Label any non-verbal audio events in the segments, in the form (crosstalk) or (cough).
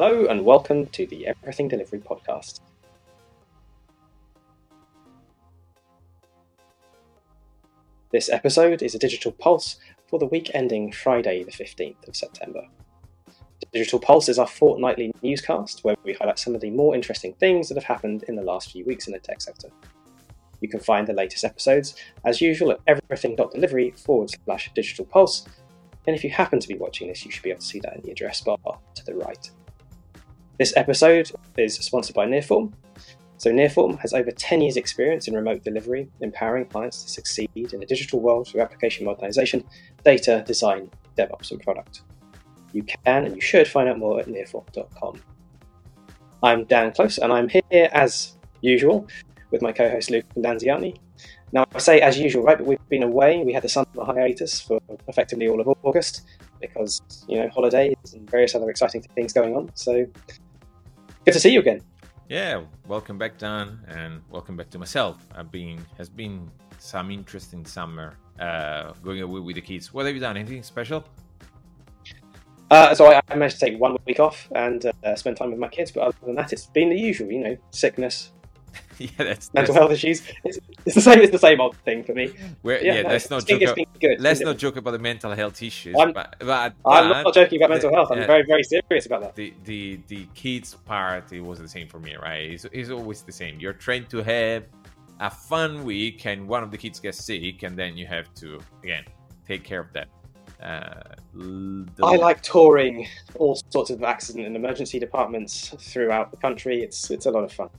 Hello, and welcome to the Everything Delivery podcast. This episode is a digital pulse for the week ending Friday, the 15th of September. Digital Pulse is our fortnightly newscast where we highlight some of the more interesting things that have happened in the last few weeks in the tech sector. You can find the latest episodes, as usual, at everything.delivery forward slash digital pulse. And if you happen to be watching this, you should be able to see that in the address bar to the right. This episode is sponsored by Nearform. So, Nearform has over 10 years' experience in remote delivery, empowering clients to succeed in the digital world through application modernization, data, design, DevOps, and product. You can and you should find out more at nearform.com. I'm Dan Close, and I'm here as usual with my co-host Luca Lanziani. Now, I say as usual, right? But we've been away. We had the summer hiatus for effectively all of August because you know holidays and various other exciting things going on. So good to see you again. Yeah, welcome back, Dan, and welcome back to myself. I've been has been some interesting summer uh, going away with the kids. What have you done? Anything special? Uh, so I, I, managed to take one week off and uh, spend time with my kids, but other than that, it's been the usual. You know, sickness, (laughs) yeah, that's mental that's... health issues. It's, it's, the same. It's the same old thing for me. yeah, yeah no, let's not joke. About, good, let's not joke about the mental health issues. I'm, but, but, I'm not joking about mental health. I'm very, very serious about that. The the the kids part it was the same for me, right? It's, it's always the same. You're trained to have a fun week, and one of the kids gets sick, and then you have to again take care of that. Uh, the... I like touring all sorts of accident and emergency departments throughout the country. It's it's a lot of fun.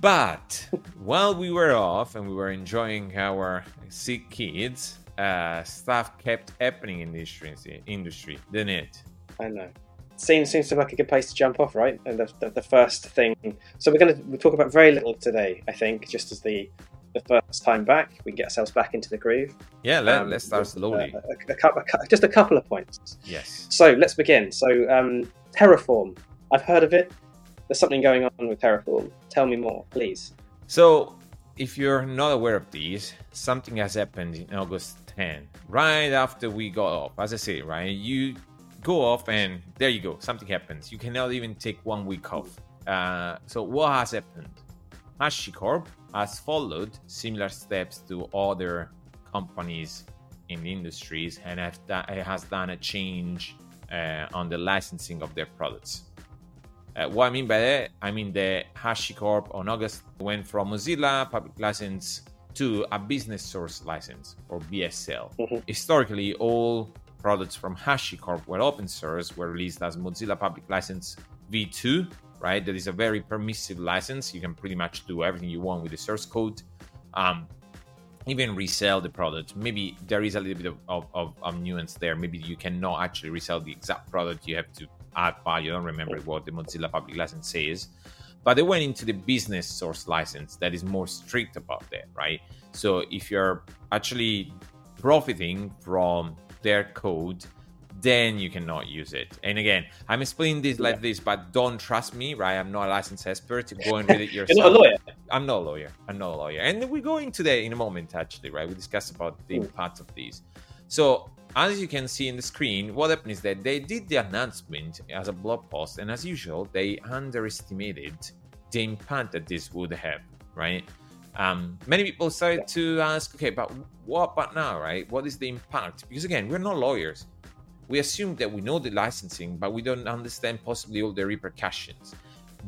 But while we were off and we were enjoying our sick kids, uh, stuff kept happening in the industry, industry, didn't it? I know. Seems seems to be like a good place to jump off, right? And the, the, the first thing. So we're going to we'll talk about very little today, I think, just as the the first time back, we can get ourselves back into the groove. Yeah, let, um, start slowly. A, a, a, just a couple of points. Yes. So let's begin. So um, Terraform, I've heard of it there's something going on with Terraform. Tell me more, please. So, if you're not aware of this, something has happened in August 10, right after we got off. As I say, right, you go off and there you go, something happens. You cannot even take one week off. Uh, so, what has happened? HashiCorp has followed similar steps to other companies in industries and has done a change uh, on the licensing of their products. Uh, what I mean by that, I mean the HashiCorp on August went from Mozilla public license to a business source license or BSL. Mm-hmm. Historically, all products from HashiCorp were open source, were released as Mozilla Public License v2, right? That is a very permissive license. You can pretty much do everything you want with the source code. Um, even resell the product. Maybe there is a little bit of, of, of, of nuance there. Maybe you cannot actually resell the exact product. You have to value. I don't remember what the Mozilla public license says, but they went into the business source license that is more strict about that, right? So if you're actually profiting from their code, then you cannot use it. And again, I'm explaining this like this, but don't trust me, right? I'm not a licensed expert. Go and read it (laughs) yourself. You're not a lawyer. I'm not a lawyer. I'm not a lawyer. And we go into that in a moment, actually, right? We discuss about the impact of these. So as you can see in the screen, what happened is that they did the announcement as a blog post, and as usual, they underestimated the impact that this would have, right? Um, many people started to ask, okay, but what about now, right? What is the impact? Because again, we're not lawyers. We assume that we know the licensing, but we don't understand possibly all the repercussions.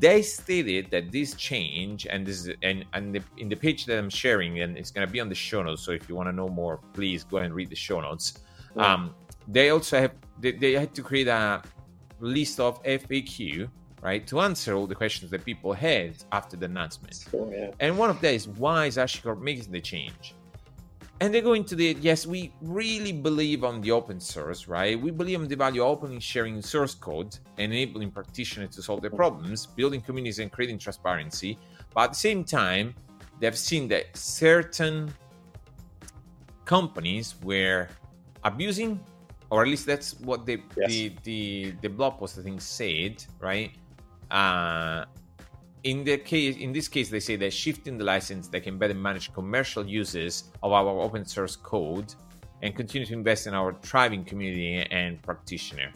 They stated that this change, and this and, and the, in the page that I'm sharing, and it's going to be on the show notes. So if you want to know more, please go and read the show notes um, they also have they, they had to create a list of FAQ right to answer all the questions that people had after the announcement. Sure, yeah. And one of that is why is HashiCorp making the change? And they go into the yes, we really believe on the open source, right? We believe in the value of openly sharing source code, and enabling practitioners to solve their problems, building communities and creating transparency. But at the same time, they've seen that certain companies were abusing, or at least that's what the yes. the, the the blog post I think said, right? Uh, in the case in this case they say that shifting the license they can better manage commercial uses of our open source code and continue to invest in our thriving community and practitioner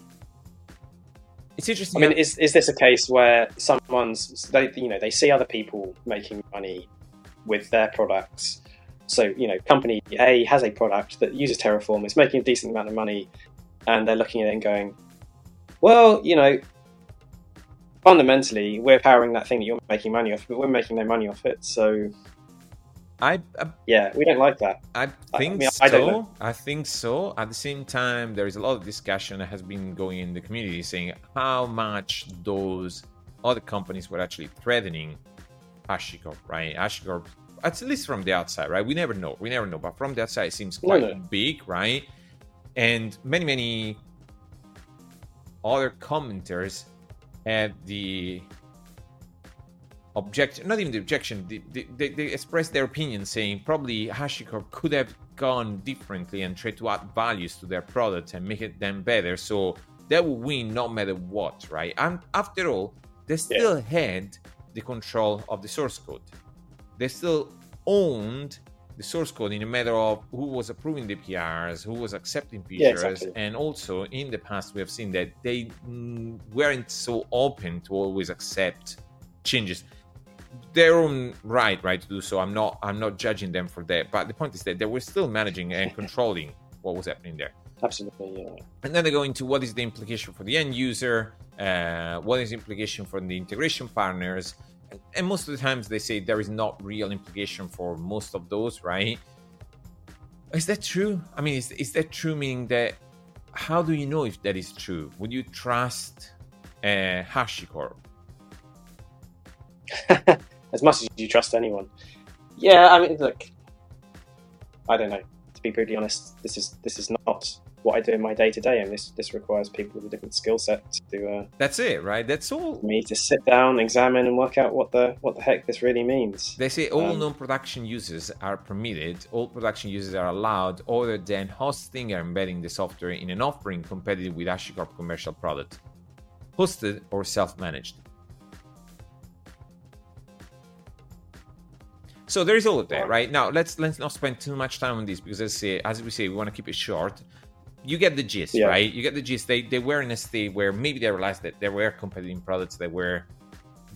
it's interesting. I mean, is is this a case where someone's they you know they see other people making money with their products? So you know, company A has a product that uses Terraform, it's making a decent amount of money, and they're looking at it and going, well, you know, fundamentally, we're powering that thing that you're making money off, but we're making no money off it. So I, I yeah, we don't like that. I think mean, I don't so. know. I, think so. At the same time, there is a lot of discussion that has been going in the community saying how much those other companies were actually threatening HashiCorp, right? HashiCorp, at least from the outside, right? We never know. We never know. But from the outside, it seems No, quite no. big, right? And many, many other commenters had the objection, not even the objection, they, they, they, they expressed their opinion saying probably HashiCorp could have gone differently and tried to add values to their product and make it them better. So they will win no matter what, right? And after all, they still had the control of the source code. They still owned the source code in a matter of who was approving the PRs, who was accepting PRs, Yeah, exactly. and also in the past we have seen that they mm, weren't so open to always accept changes. Their own right, right to do so. I'm not, I'm not judging them for that. But the point is that they were still managing and (laughs) controlling what was happening there. Absolutely, yeah. And then they go into what is the implication for the end user, uh, what is the implication for the integration partners, and, most of the times they say there is not real implication for most of those, right? Is that true? I mean, is, is that true? Meaning that how do you know if that is true? Would you trust uh, HashiCorp? (laughs) as much as you trust anyone. Yeah, I mean, look, I don't know. To be brutally honest, this is this is not what I do in my day to day, and this this requires people with a different skill set to uh, That's it, right? That's all. me to sit down, examine, and work out what the what the heck this really means. They say all Um, non-production users are permitted. All production users are allowed, other than hosting or embedding the software in an offering competitive with HashiCorp commercial product, hosted or self-managed. So there is all of that, right? Now let's let's not spend too much time on this because as say as we say we want to keep it short. You get the gist, Yeah. right? You get the gist. They they were in a state where maybe they realized that there were competing products that were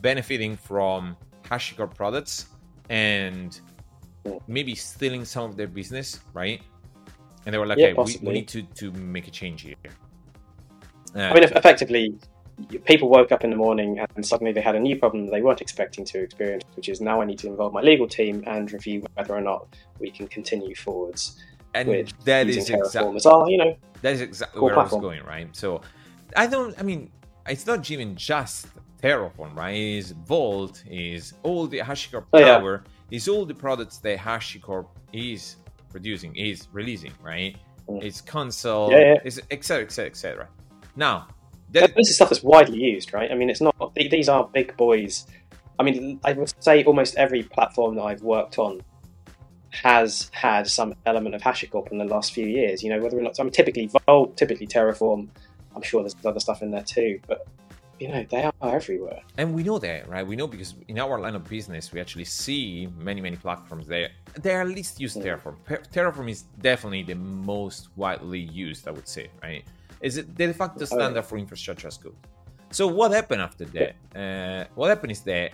benefiting from HashiCorp products and maybe stealing some of their business, right? And they were like, Yeah, okay, we, we need to, to make a change here. Uh, I mean, effectively, people woke up in the morning and suddenly they had a new problem they weren't expecting to experience, which is now I need to involve my legal team and review whether or not we can continue forwards and with that is exactly as our, you know, that is exactly Cool where platform. I was going, right? So I don't. I mean, it's not even just Terraform, right? It's Vault, is all the HashiCorp Oh, yeah. power, is all the products that HashiCorp is producing, is releasing, right? Mm. It's Consul, Yeah, yeah. it's et cetera, et cetera, et cetera. Now, that, this is stuff that's widely used, right? I mean, it's not these are big boys. I mean, I would say almost every platform that I've worked on has had some element of HashiCorp in the last few years. You know, whether or not I mean, typically Vault, typically Terraform. I'm sure there's other stuff in there too, but you know, they are everywhere. and we know that, right? We know because in our line of business, we actually see many, many platforms there. They are at least use Mm. Terraform. Per- Terraform is definitely the most widely used, I would say, right? Is it the de facto Oh, standard for infrastructure as code? So what happened after that? Uh, what happened is that,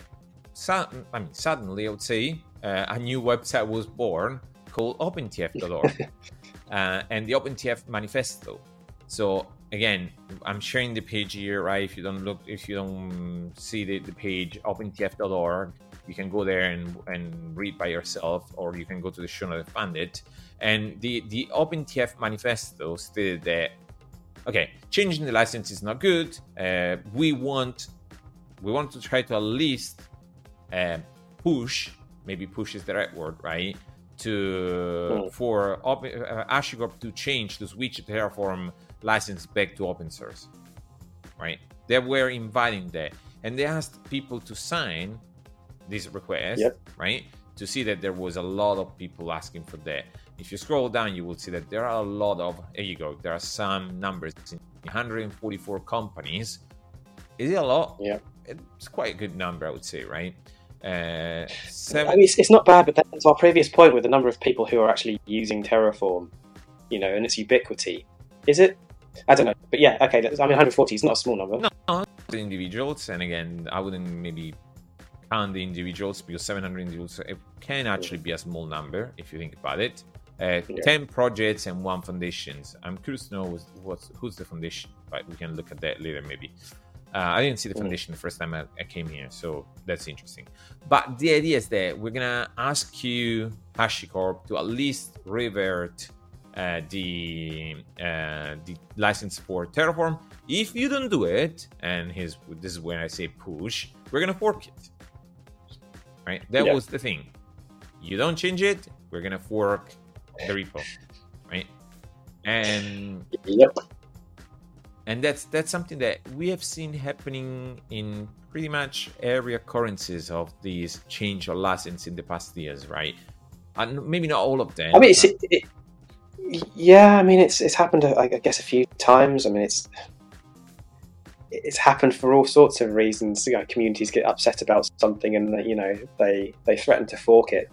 I mean, suddenly I would say uh, a new website was born called OpenTF.org, (laughs) uh, and the OpenTF manifesto. So again, I'm sharing the page here, right? If you don't look, if you don't see the, the page OpenTF.org, you can go there and and read by yourself, or you can go to the show notes and find it. And the the OpenTF manifesto stated that okay, changing the license is not good. Uh, we want we want to try to at least uh, push, maybe push is the right word, right? To Mm. for open, uh, HashiCorp to change to switch Terraform license back to open source, right? They were inviting that, and they asked people to sign this request, Yep. right? To see that there was a lot of people asking for that. If you scroll down, you will see that there are a lot of. There you go. There are some numbers. 144 companies. Is it a lot? Yeah. It's quite a good number, I would say, right? Uh, I mean, it's, it's not bad, but that's our previous point with the number of people who are actually using Terraform, you know, and its ubiquity. Is it I don't know, but yeah, okay. I mean, 140 is not a small number. No, the individuals, and again, I wouldn't maybe count the individuals because 700 individuals it can actually be a small number if you think about it. Uh, Yeah. 10 projects and one foundations. I'm curious to know what's, what's who's the foundation, but we can look at that later maybe. Uh, I didn't see the Mm. foundation the first time I, I came here, so that's interesting. But the idea is that we're gonna ask you, HashiCorp, to at least revert uh, the uh, the license for Terraform. If you don't do it, and his this is when I say push, we're gonna fork it. Right? That Yeah. was the thing. You don't change it, we're gonna fork the repo. Right? And Yep. And that's that's something that we have seen happening in pretty much every occurrences of these change or license in the past years, right? And maybe not all of them. I mean, it's, but- it, yeah. I mean, it's it's happened. I guess a few times. I mean, it's it's happened for all sorts of reasons. You know, communities get upset about something, and you know they they threaten to fork it.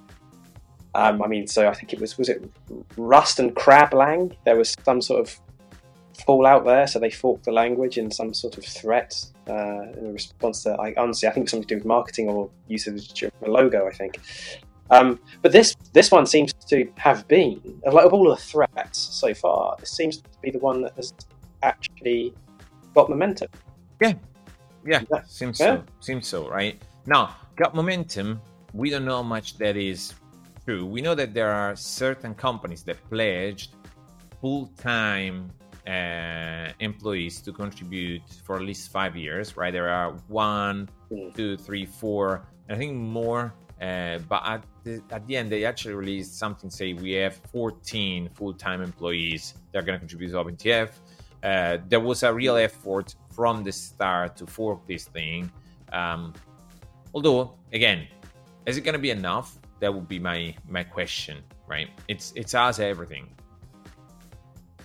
Um, I mean, so I think it was was it Rust and Crablang. There was some sort of fallout there, so they forked the language in some sort of threat uh, in response to. I honestly, I think something to do with marketing or use of the logo. I think. Um, but this this one seems to have been of like of all the threats so far. This seems to be the one that has actually got momentum. Yeah, Yeah. seems Yeah. so. Seems so, right? Now, got momentum. We don't know how much that is true. We know that there are certain companies that pledged full-time uh, employees to contribute for at least five years, right? There are one, Mm. two, three, four, I think more. Uh, but at the, at the end, they actually released something say we have 14 full-time employees that are going to contribute to OpenTF. Uh, there was a real effort from the start to fork this thing. Um, although, again, is it going to be enough? That would be my my question, right? It's it's as everything.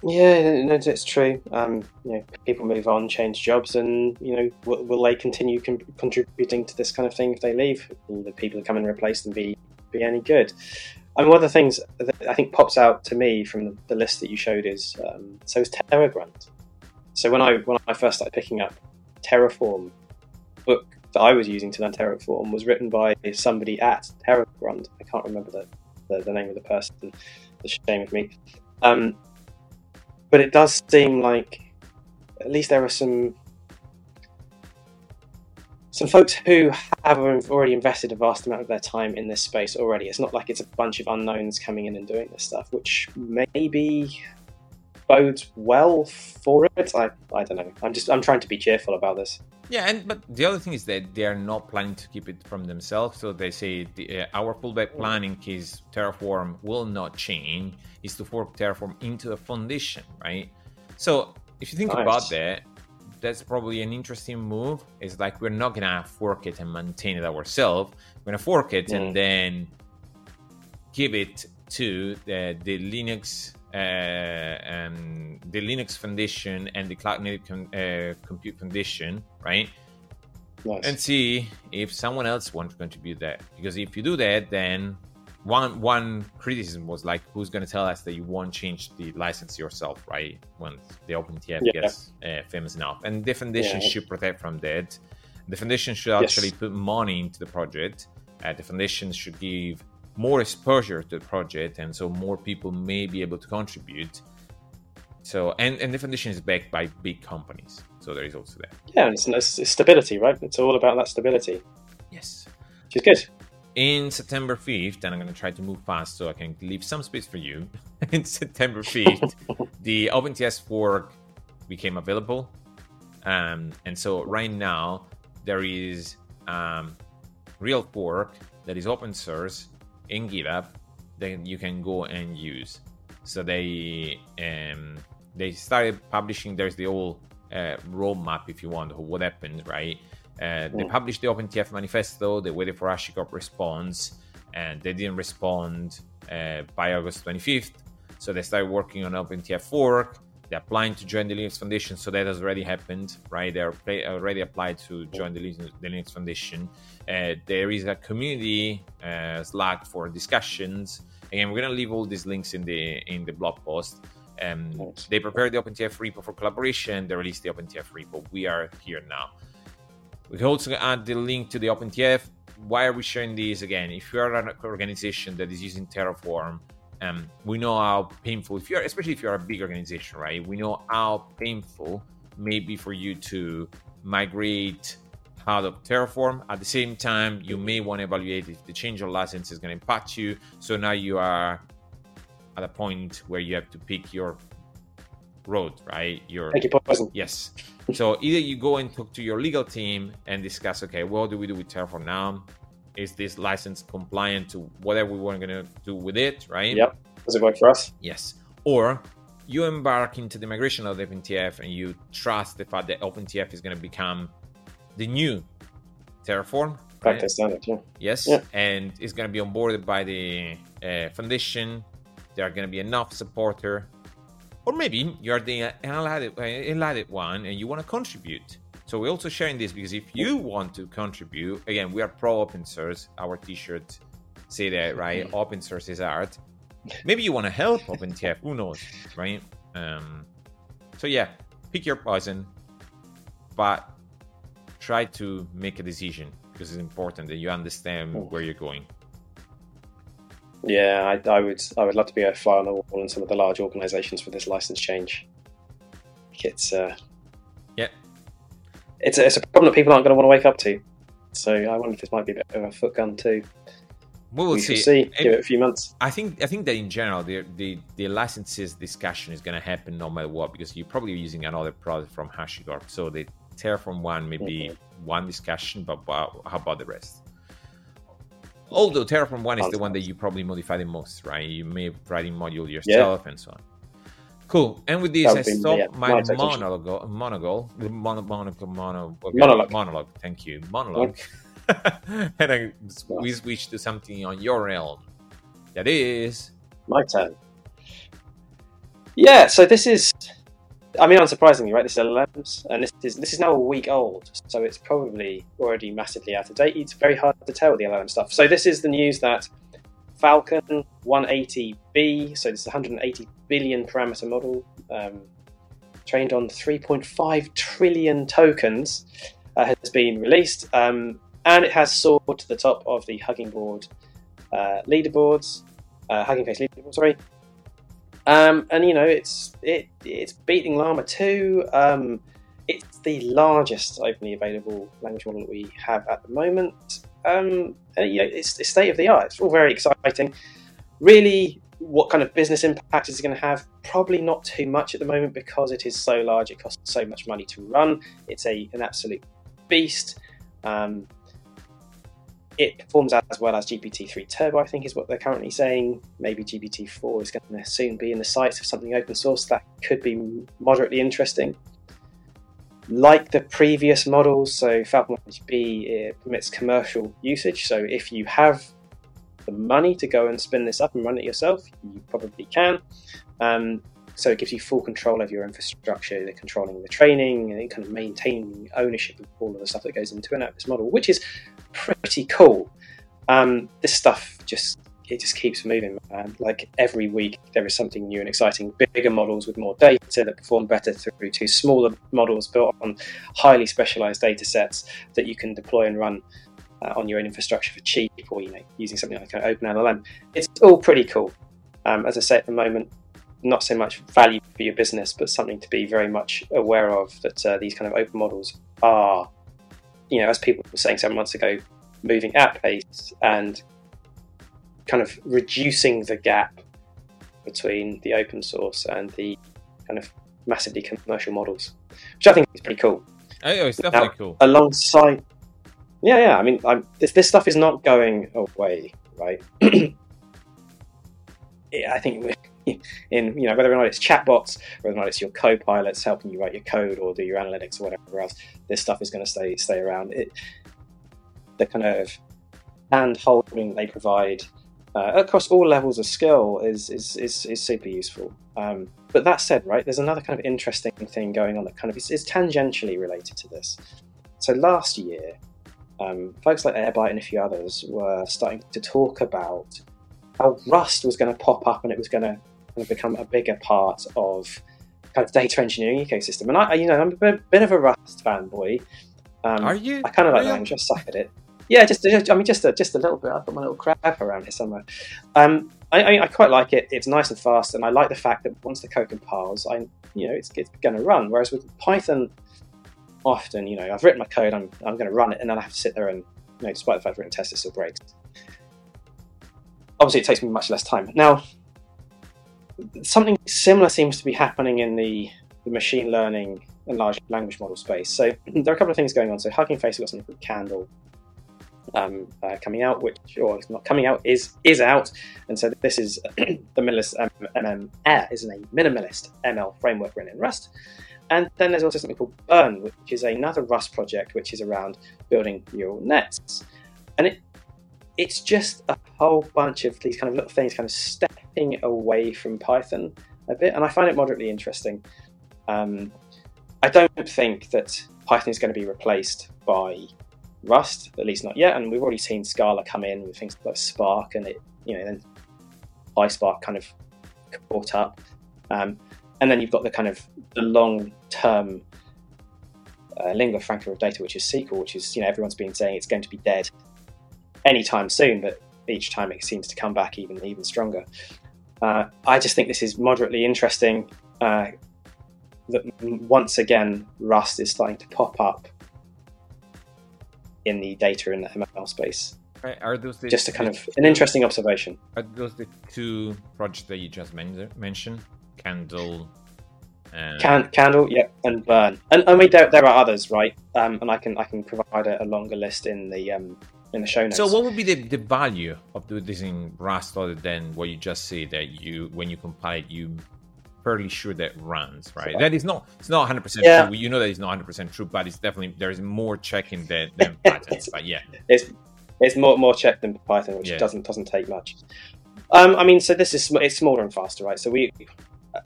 Yeah, it's true. Um, you know, people move on, change jobs, and you know, will, will they continue con- contributing to this kind of thing if they leave? Will the people who come and replace them be be any good? And one of the things that I think pops out to me from the, list that you showed is um, so is TerraGrunt. So when I when I first started picking up Terraform, book that I was using to learn Terraform was written by somebody at TerraGrunt. I can't remember the, the, the name of the person. The shame of me. Um, but it does seem like at least there are some some folks who have already invested a vast amount of their time in this space already. It's not like it's a bunch of unknowns coming in and doing this stuff, which maybe bodes well for it. I, I don't know. I'm just I'm trying to be cheerful about this. Yeah, and but the other thing is that they are not planning to keep it from themselves. So they say the, uh, our fallback plan in case Terraform will not change is to fork Terraform into a foundation, right? So if you think Nice. about that, that's probably an interesting move. It's like we're not gonna fork it and maintain it ourselves. We're gonna fork it Mm. and then give it to the, the Linux uh, and the Linux Foundation and the Cloud Native Com- uh, Compute Foundation, right? Nice. And see if someone else wants to contribute that. Because if you do that, then one one criticism was like, who's going to tell us that you won't change the license yourself, right? Once the OpenTF Yeah. gets uh, famous enough, and the foundation Yeah. should protect from that. The foundation should Yes. actually put money into the project. Uh, the foundation should give more exposure to the project, and so more people may be able to contribute. So, and and the foundation is backed by big companies, so there is also that. yeah, and it's, it's, stability, right? It's all about that stability, Yes. which is good. in September 5th, and I'm going to try to move fast so I can leave some space for you. (laughs) in September 5th, (laughs) the OpenTF fork became available. Um, and so right now, there is um, real fork that is open source in GitHub that you can go and use. So they um, they started publishing. There's the old uh, roadmap, if you want, of what happened, right? Uh, they published the OpenTF manifesto. They waited for HashiCorp response, and they didn't respond uh, by August 25th. So they started working on OpenTF fork. They're applying to join the Linux Foundation, so that has already happened, right? They're play, already applied to join the Linux, the Linux Foundation. Uh, there is a community uh, Slack for discussions. Again, we're gonna leave all these links in the in the blog post. Um, They prepared the OpenTF repo for collaboration. They released the OpenTF repo. We are here now. We can also add the link to the OpenTF. Why are we sharing this again? If you are an organization that is using Terraform, um, we know how painful, if you're, especially if you're a big organization, right? We know how painful maybe for you to migrate out of Terraform. At the same time, you may want to evaluate if the change of license is going to impact you. So now you are at a point where you have to pick your road, right? Your Thank you, Poison. Yes. So either you go and talk to your legal team and discuss, okay, what do we do with Terraform now? Is this license compliant to whatever we were going to do with it, right? Yep. Does it work for us? Yes. Or you embark into the migration of the OpenTF and you trust the fact that OpenTF is going to become the new Terraform. right? Standard, yeah. Yes, Yeah. and it's going to be onboarded by the uh, foundation. There are going to be enough supporter, or maybe you're the enlightened, uh, enlightened one and you want to contribute. So we're also sharing this because if you want to contribute, again, we are pro open source. Our T-shirt say that right. Open source is art. Maybe you want to help OpenTF. Who knows, right? Um, so yeah, pick your poison, but try to make a decision because it's important that you understand where you're going. Yeah, I, I would. I would love to be a fly on the wall in some of the large organisations for this license change. It's uh. It's a, it's a problem that people aren't going to want to wake up to. So I wonder if this might be a bit of a foot gun too. We will we see. see. Give it a few months. I think I think that in general the the, the licenses discussion is going to happen no matter what because you're probably using another product from HashiCorp. So the Terraform one may be mm-hmm. one discussion, but how about the rest? Although Terraform one is the one that you probably modify the most, right? You may write in module yourself and so on. Cool. And with this, I stop yeah, my my expectation. monologue. Uh, monologue. Mono, mono, mono, Monologue. Monologue. Thank you. Monologue. (laughs) and I, we switch to something on your realm. That is. My turn. Yeah, so this is, I mean, unsurprisingly, right? This is LLMs, and this is this is now a week old, so it's probably already massively out of date. It's very hard to tell the LLM stuff. So this is the news that Falcon 180B, so this is 180 billion parameter model, um, trained on 3.5 trillion tokens, uh, has been released, um, and it has soared to the top of the Hugging Board uh, leaderboards, uh, Hugging Face leaderboard, sorry. Um, and you know it's it it's beating Llama 2. Um, it's the largest openly available language model that we have at the moment. Um, and, you know it's, it's state of the art. It's all very exciting. Really, what kind of business impact is it going to have? Probably not too much at the moment because it is so large. It costs so much money to run. It's a an absolute beast. Um, it performs as well as GPT-3 Turbo, I think, is what they're currently saying. Maybe GPT-4 is going to soon be in the sights of something open source that could be moderately interesting. Like the previous models, so Falcon 180B it permits commercial usage. So if you have the money to go and spin this up and run it yourself, you probably can. Um, so it gives you full control of your infrastructure, the controlling the training, and kind of maintaining ownership of all of the stuff that goes into an this model, which is pretty cool. Um, this stuff just it just keeps moving, man. Like every week, there is something new and exciting. Bigger models with more data that perform better through to smaller models built on highly specialized data sets that you can deploy and run uh, on your own infrastructure for cheap, or you know, using something like an OpenLLM. It's all pretty cool. Um, as I say at the moment, not so much value for your business, but something to be very much aware of that uh, these kind of open models are, you know, as people were saying seven months ago, moving at pace and kind of reducing the gap between the open source and the kind of massively commercial models, which I think is pretty cool. Oh, it's definitely cool. Alongside, yeah, yeah. I mean, I'm, this this stuff is not going away, right? (clears throat) Yeah, I think in you know whether or not it's chatbots, whether or not it's your co-pilots helping you write your code or do your analytics or whatever else, this stuff is going to stay stay around. It, the kind of hand holding they provide uh, across all levels of skill is is, is, is super useful. Um, but that said, right, there's another kind of interesting thing going on that kind of is, is tangentially related to this. So last year, um, folks like Airbyte and a few others were starting to talk about how Rust was going to pop up and it was going to become a bigger part of kind of data engineering ecosystem. And I, you know, I'm a bit, bit of a Rust fanboy. Um, Are you? I kind of like language. I suck at it. Yeah, just, just I mean, just a, just a little bit. I've got my little crap around here somewhere. Um, I, I, I, quite like it. It's nice and fast, and I like the fact that once the code compiles, I you know it's, it's going to run. Whereas with Python, often you know I've written my code, I'm I'm going to run it, and then I have to sit there and you know, despite the fact I've written tests, it still breaks. Obviously, it takes me much less time. Now, something similar seems to be happening in the, the machine learning and large language model space. So (clears throat) there are a couple of things going on. So Hugging Face have got something called Candle um, uh, coming out, which or it's not coming out is is out, and so this is (clears throat) the minimalist um, MM Air is a minimalist ML framework written in Rust. And then there's also something called Burn, which is another Rust project, which is around building neural nets. And it it's just a whole bunch of these kind of little things, kind of stepping away from Python a bit, and I find it moderately interesting. Um, I don't think that Python is going to be replaced by Rust, at least not yet. And we've already seen Scala come in with things like Spark, and it, you know, then PySpark kind of caught up. Um, and then you've got the kind of the long-term uh, lingua franca of data, which is SQL, which is you know everyone's been saying it's going to be dead anytime soon, but each time it seems to come back even even stronger. Uh, I just think this is moderately interesting. Uh, that once again, Rust is starting to pop up in the data in the ML space. Are those the, just a kind of an interesting observation? Are those the two projects that you just mentioned? Candle. And... Can, candle, yeah, and burn, and I mean there, there are others, right? Um, and I can I can provide a, a longer list in the um, in the show notes. So, what would be the, the value of doing this in Rust other than what you just say that you when you compile it, you fairly sure that runs, right? That is not it's not 100 percent yeah. true. You know that it's not 100 percent true, but it's definitely there is more checking than, than (laughs) Python. but yeah, it's it's more more check than Python, which yeah. doesn't doesn't take much. Um, I mean, so this is it's smaller and faster, right? So we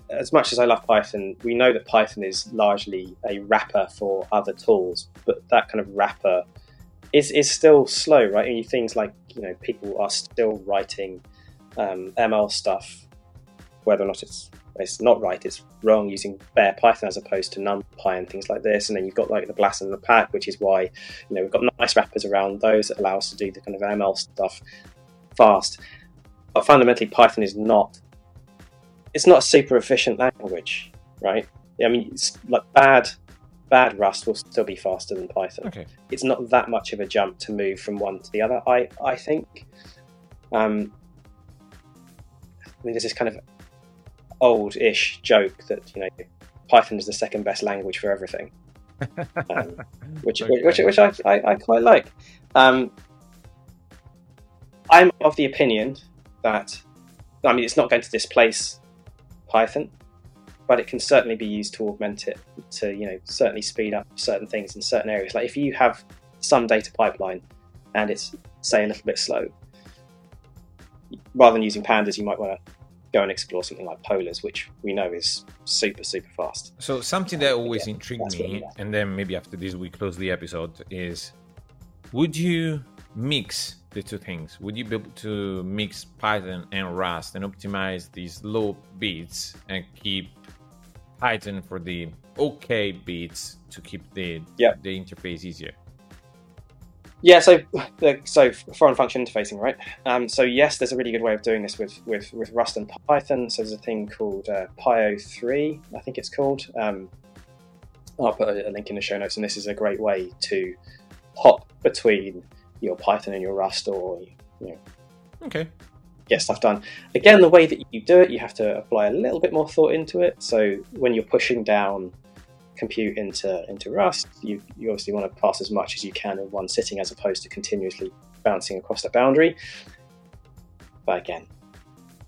as much as I love Python, we know that Python is largely a wrapper for other tools, but that kind of wrapper is, is still slow, right? And things like, you know, people are still writing um, ML stuff, whether or not it's it's not right, it's wrong using bare Python as opposed to NumPy and things like this. And then you've got like the BLAS and LAPACK, which is why, you know, we've got nice wrappers around those that allow us to do the kind of ML stuff fast. But fundamentally, Python is not it's not a super efficient language, right? I mean, it's like bad bad Rust will still be faster than Python. Okay. It's not that much of a jump to move from one to the other. I I think. Um, I mean, there's this kind of old-ish joke that you know Python is the second best language for everything, um, (laughs) which, okay. which, which I, I, I quite like. Um, I'm of the opinion that I mean it's not going to displace Python, but it can certainly be used to augment it to you know certainly speed up certain things in certain areas. Like if you have some data pipeline and it's say a little bit slow, rather than using pandas, you might want to go and explore something like polars, which we know is super super fast. So something that always yeah, intrigued me, and then maybe after this we close the episode, is would you mix the two things? Would you be able to mix Python and Rust and optimize these low bits and keep Python for the okay bits to keep the yeah. the interface easier? Yeah, so so foreign function interfacing, right? Um, so yes, there's a really good way of doing this with with, with Rust and Python. So there's a thing called uh, Pyo3, I think it's called. Um, I'll put a, a link in the show notes, and this is a great way to hop between your Python and your Rust or you know, okay get stuff done. Again, the way that you do it, you have to apply a little bit more thought into it. So when you're pushing down compute into into Rust, you, you obviously want to pass as much as you can in one sitting as opposed to continuously bouncing across that boundary. But again,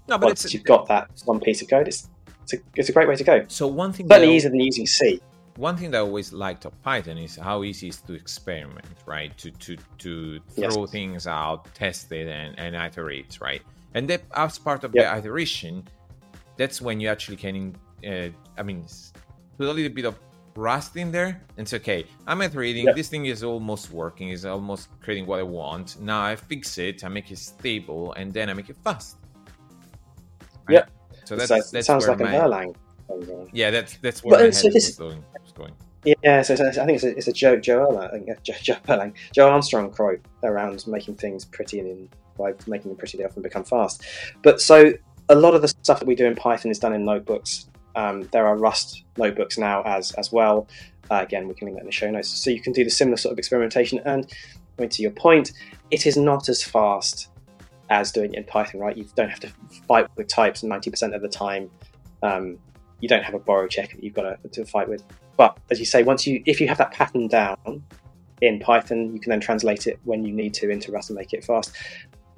no, but once you've got that one piece of code, it's it's a, it's a great way to go. So one thing certainly easier than using C one thing that I always liked of Python is how easy it is to experiment, right? To to to throw yes. things out, test it, and, and iterate, right? And that as part of yep. the iteration, that's when you actually can, uh, I mean, put a little bit of Rust in there and say, okay, I'm iterating. Yep. This thing is almost working. It's almost creating what I want. Now I fix it. I make it stable, and then I make it fast. Right? Yeah. So that's, so that's sounds like my, an Erlang. Yeah, that's that's where But, my uh, head so was this- going. Was going. Yeah, so, so I think it's a, it's a Joe Joe Erlang, I uh, (laughs) Joe, Joe Erlang, Joe Armstrong quote around making things pretty and in, by making them pretty they often become fast. But so a lot of the stuff that we do in Python is done in notebooks. Um, there are Rust notebooks now as as well. Uh, again, we can link that in the show notes. So you can do the similar sort of experimentation. And I mean, to your point, it is not as fast as doing it in Python, right? You don't have to fight with types 90% of the time. Um, you don't have a borrow check that you've got to, to fight with. But as you say, once you if you have that pattern down in Python, you can then translate it when you need to into Rust and make it fast.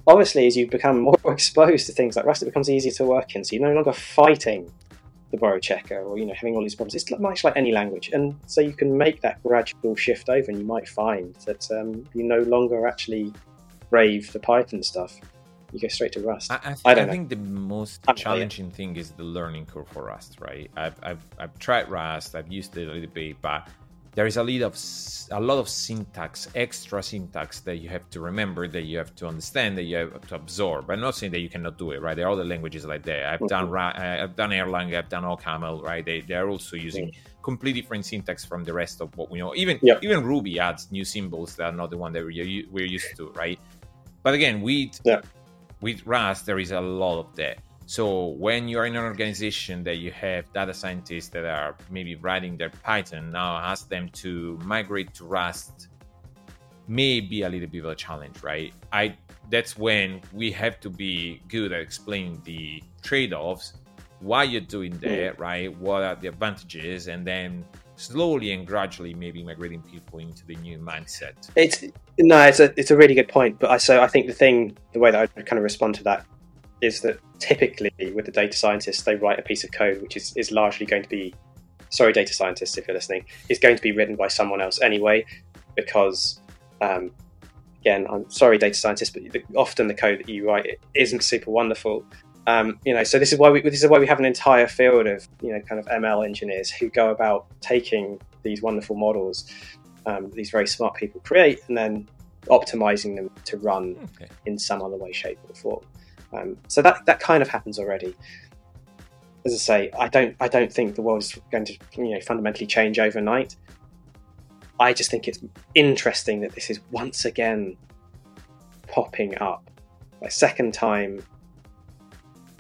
Obviously, as you become (laughs) more exposed to things like Rust, it becomes easier to work in. So you're no longer fighting the borrow checker or you know having all these problems. It's much like any language, and so you can make that gradual shift over, and you might find that um, you no longer actually brave the Python stuff. You go straight to Rust. I, I, th- I I, think the most challenging thing is the learning curve for Rust, right? I've, I've, I've tried Rust, I've used it a little bit, but there is a lot of a lot of syntax, extra syntax that you have to remember, that you have to understand, that you have to absorb. I'm not saying that you cannot do it, right? There are other languages like that. I've done Ra- uh, I've done Erlang, I've done OCaml, right? They they are also using completely different syntax from the rest of what we know. Even Yeah. even Ruby adds new symbols that are not the one that we're, we're used to, right? But again, with Yeah. with Rust, there is a lot of that. So when you're in an organization that you have data scientists that are maybe writing their Python, now ask them to migrate to Rust may be a little bit of a challenge, right? I that's when we have to be good at explaining the trade-offs, why you're doing hmm. that, right? What are the advantages, and then slowly and gradually maybe migrating people into the new mindset. It's no, it's a it's a really good point. But I so I think the thing, the way that I kind of respond to that is that typically with the data scientists, they write a piece of code which is is largely going to be, sorry, data scientists, if you're listening, is going to be written by someone else anyway, because um, again, I'm sorry, data scientists, but often the code that you write isn't super wonderful. Um, you know, so this is why we this is why we have an entire field of you know kind of ML engineers who go about taking these wonderful models um, these very smart people create and then optimizing them to run Okay. in some other way, shape, or form. Um, so that that kind of happens already. As I say, I don't I don't think the world is going to you know fundamentally change overnight. I just think it's interesting that this is once again popping up, a second time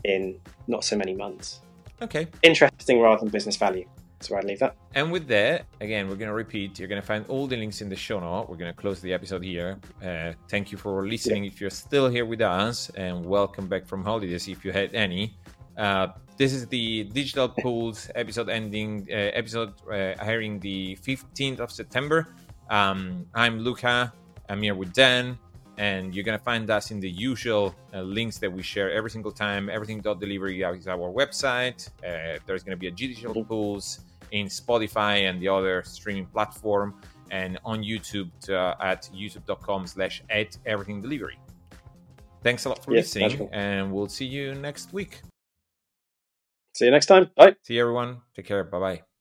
in not so many months. Okay. Interesting rather than business value. That's where I'd leave that. And with that, again, we're going to repeat. You're going to find all the links in the show note. We're going to close the episode here. Uh, thank you for listening. If you're still here with us, and welcome back from holidays if you had any. Uh, this is the Digital Pulse episode ending, uh, episode uh, airing the 15th of September. Um, I'm Luca. I'm here with Dan. And you're going to find us in the usual uh, links that we share every single time. Everything.delivery is our website. Uh, there's going to be a Digital Pulse in Spotify and the other streaming platform, and on YouTube to, uh, at youtube.com slash at everything delivery. Thanks a lot for Yes, listening, magical. and we'll see you next week. See you next time. Bye. See you, everyone. Take care. Bye bye.